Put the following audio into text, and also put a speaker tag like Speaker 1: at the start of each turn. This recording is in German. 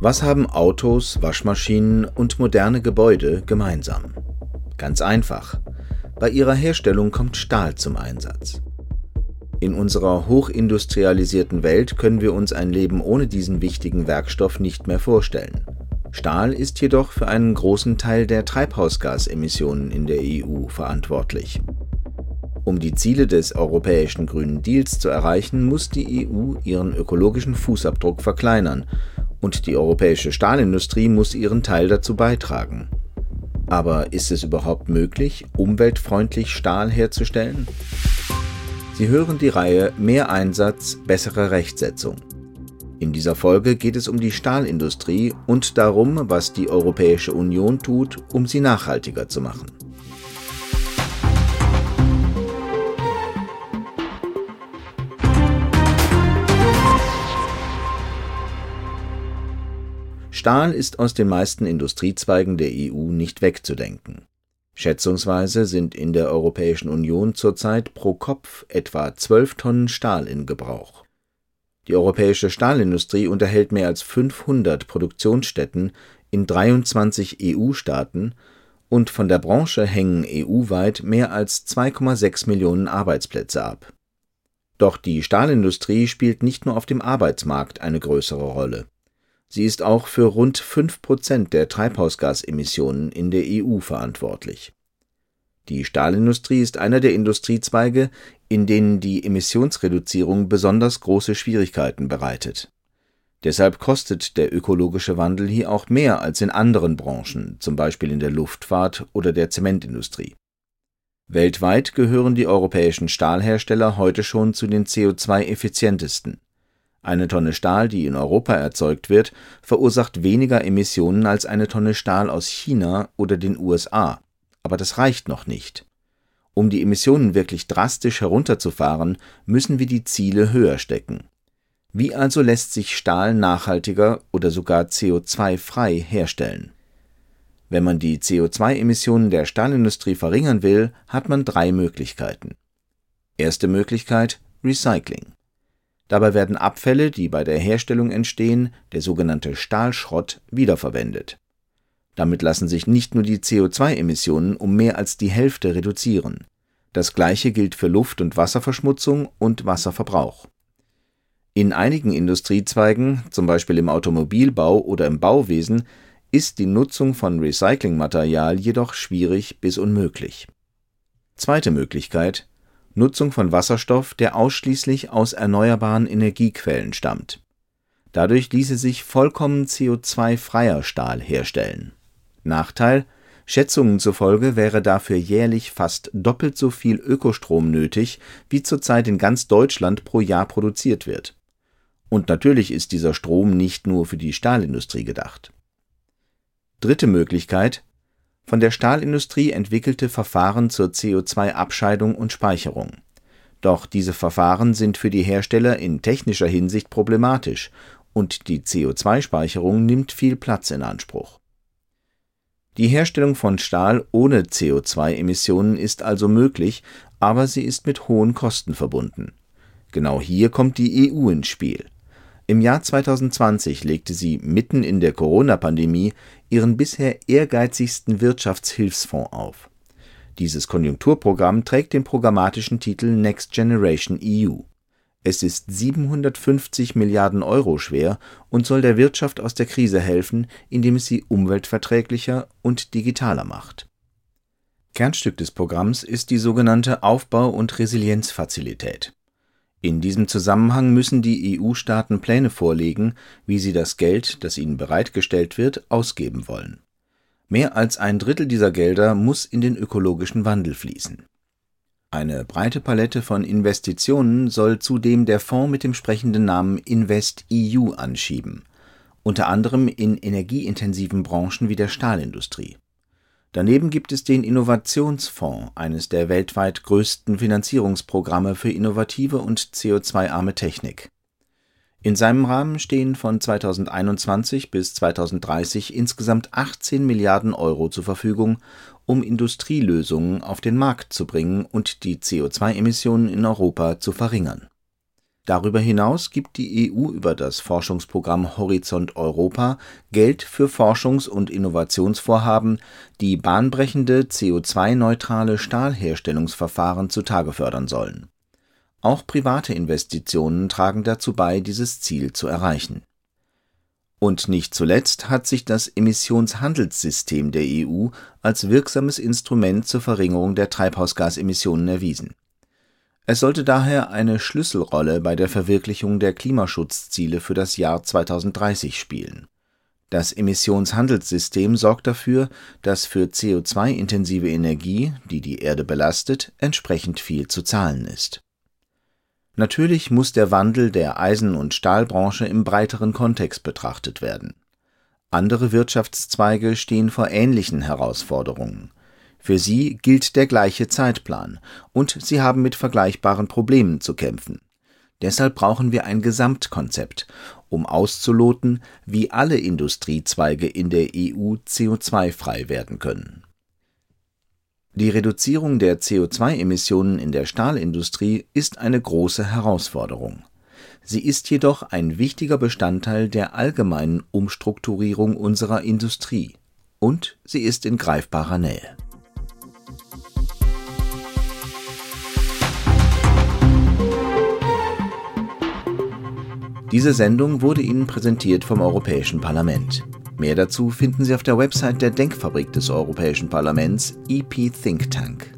Speaker 1: Was haben Autos, Waschmaschinen und moderne Gebäude gemeinsam? Ganz einfach. Bei ihrer Herstellung kommt Stahl zum Einsatz. In unserer hochindustrialisierten Welt können wir uns ein Leben ohne diesen wichtigen Werkstoff nicht mehr vorstellen. Stahl ist jedoch für einen großen Teil der Treibhausgasemissionen in der EU verantwortlich. Um die Ziele des europäischen Grünen Deals zu erreichen, muss die EU ihren ökologischen Fußabdruck verkleinern und die europäische Stahlindustrie muss ihren Teil dazu beitragen. Aber ist es überhaupt möglich, umweltfreundlich Stahl herzustellen? Sie hören die Reihe Mehr Einsatz, bessere Rechtsetzung. In dieser Folge geht es um die Stahlindustrie und darum, was die Europäische Union tut, um sie nachhaltiger zu machen. Stahl ist aus den meisten Industriezweigen der EU nicht wegzudenken. Schätzungsweise sind in der Europäischen Union zurzeit pro Kopf etwa 12 Tonnen Stahl in Gebrauch. Die europäische Stahlindustrie unterhält mehr als 500 Produktionsstätten in 23 EU-Staaten und von der Branche hängen EU-weit mehr als 2,6 Millionen Arbeitsplätze ab. Doch die Stahlindustrie spielt nicht nur auf dem Arbeitsmarkt eine größere Rolle. Sie ist auch für rund 5 Prozent der Treibhausgasemissionen in der EU verantwortlich. Die Stahlindustrie ist einer der Industriezweige, in denen die Emissionsreduzierung besonders große Schwierigkeiten bereitet. Deshalb kostet der ökologische Wandel hier auch mehr als in anderen Branchen, zum Beispiel in der Luftfahrt oder der Zementindustrie. Weltweit gehören die europäischen Stahlhersteller heute schon zu den CO2-effizientesten. Eine Tonne Stahl, die in Europa erzeugt wird, verursacht weniger Emissionen als eine Tonne Stahl aus China oder den USA. Aber das reicht noch nicht. Um die Emissionen wirklich drastisch herunterzufahren, müssen wir die Ziele höher stecken. Wie also lässt sich Stahl nachhaltiger oder sogar CO2-frei herstellen? Wenn man die CO2-Emissionen der Stahlindustrie verringern will, hat man drei Möglichkeiten. Erste Möglichkeit Recycling. Dabei werden Abfälle, die bei der Herstellung entstehen, der sogenannte Stahlschrott, wiederverwendet. Damit lassen sich nicht nur die CO2-Emissionen um mehr als die Hälfte reduzieren. Das gleiche gilt für Luft- und Wasserverschmutzung und Wasserverbrauch. In einigen Industriezweigen, zum Beispiel im Automobilbau oder im Bauwesen, ist die Nutzung von Recyclingmaterial jedoch schwierig bis unmöglich. Zweite Möglichkeit Nutzung von Wasserstoff, der ausschließlich aus erneuerbaren Energiequellen stammt. Dadurch ließe sich vollkommen CO2-freier Stahl herstellen. Nachteil Schätzungen zufolge wäre dafür jährlich fast doppelt so viel Ökostrom nötig, wie zurzeit in ganz Deutschland pro Jahr produziert wird. Und natürlich ist dieser Strom nicht nur für die Stahlindustrie gedacht. Dritte Möglichkeit von der Stahlindustrie entwickelte Verfahren zur CO2-Abscheidung und Speicherung. Doch diese Verfahren sind für die Hersteller in technischer Hinsicht problematisch und die CO2-Speicherung nimmt viel Platz in Anspruch. Die Herstellung von Stahl ohne CO2-Emissionen ist also möglich, aber sie ist mit hohen Kosten verbunden. Genau hier kommt die EU ins Spiel im Jahr 2020 legte sie mitten in der Corona-Pandemie ihren bisher ehrgeizigsten Wirtschaftshilfsfonds auf. Dieses Konjunkturprogramm trägt den programmatischen Titel Next Generation EU. Es ist 750 Milliarden Euro schwer und soll der Wirtschaft aus der Krise helfen, indem es sie umweltverträglicher und digitaler macht. Kernstück des Programms ist die sogenannte Aufbau- und Resilienzfazilität. In diesem Zusammenhang müssen die EU-Staaten Pläne vorlegen, wie sie das Geld, das ihnen bereitgestellt wird, ausgeben wollen. Mehr als ein Drittel dieser Gelder muss in den ökologischen Wandel fließen. Eine breite Palette von Investitionen soll zudem der Fonds mit dem sprechenden Namen InvestEU anschieben, unter anderem in energieintensiven Branchen wie der Stahlindustrie Daneben gibt es den Innovationsfonds, eines der weltweit größten Finanzierungsprogramme für innovative und CO2-arme Technik. In seinem Rahmen stehen von 2021 bis 2030 insgesamt 18 Milliarden Euro zur Verfügung, um Industrielösungen auf den Markt zu bringen und die CO2-Emissionen in Europa zu verringern. Darüber hinaus gibt die EU über das Forschungsprogramm Horizont Europa Geld für Forschungs und Innovationsvorhaben, die bahnbrechende CO2-neutrale Stahlherstellungsverfahren zutage fördern sollen. Auch private Investitionen tragen dazu bei, dieses Ziel zu erreichen. Und nicht zuletzt hat sich das Emissionshandelssystem der EU als wirksames Instrument zur Verringerung der Treibhausgasemissionen erwiesen es sollte daher eine Schlüsselrolle bei der Verwirklichung der Klimaschutzziele für das Jahr 2030 spielen. Das Emissionshandelssystem sorgt dafür, dass für CO2-intensive Energie, die die Erde belastet, entsprechend viel zu zahlen ist. Natürlich muss der Wandel der Eisen und Stahlbranche im breiteren Kontext betrachtet werden. Andere Wirtschaftszweige stehen vor ähnlichen Herausforderungen für sie gilt der gleiche Zeitplan, und sie haben mit vergleichbaren Problemen zu kämpfen. Deshalb brauchen wir ein Gesamtkonzept, um auszuloten, wie alle Industriezweige in der EU CO2-frei werden können. Die Reduzierung der CO2-Emissionen in der Stahlindustrie ist eine große Herausforderung. Sie ist jedoch ein wichtiger Bestandteil der allgemeinen Umstrukturierung unserer Industrie, und sie ist in greifbarer Nähe Diese Sendung wurde Ihnen präsentiert vom Europäischen Parlament. Mehr dazu finden Sie auf der Website der Denkfabrik des Europäischen Parlaments EP Think Tank.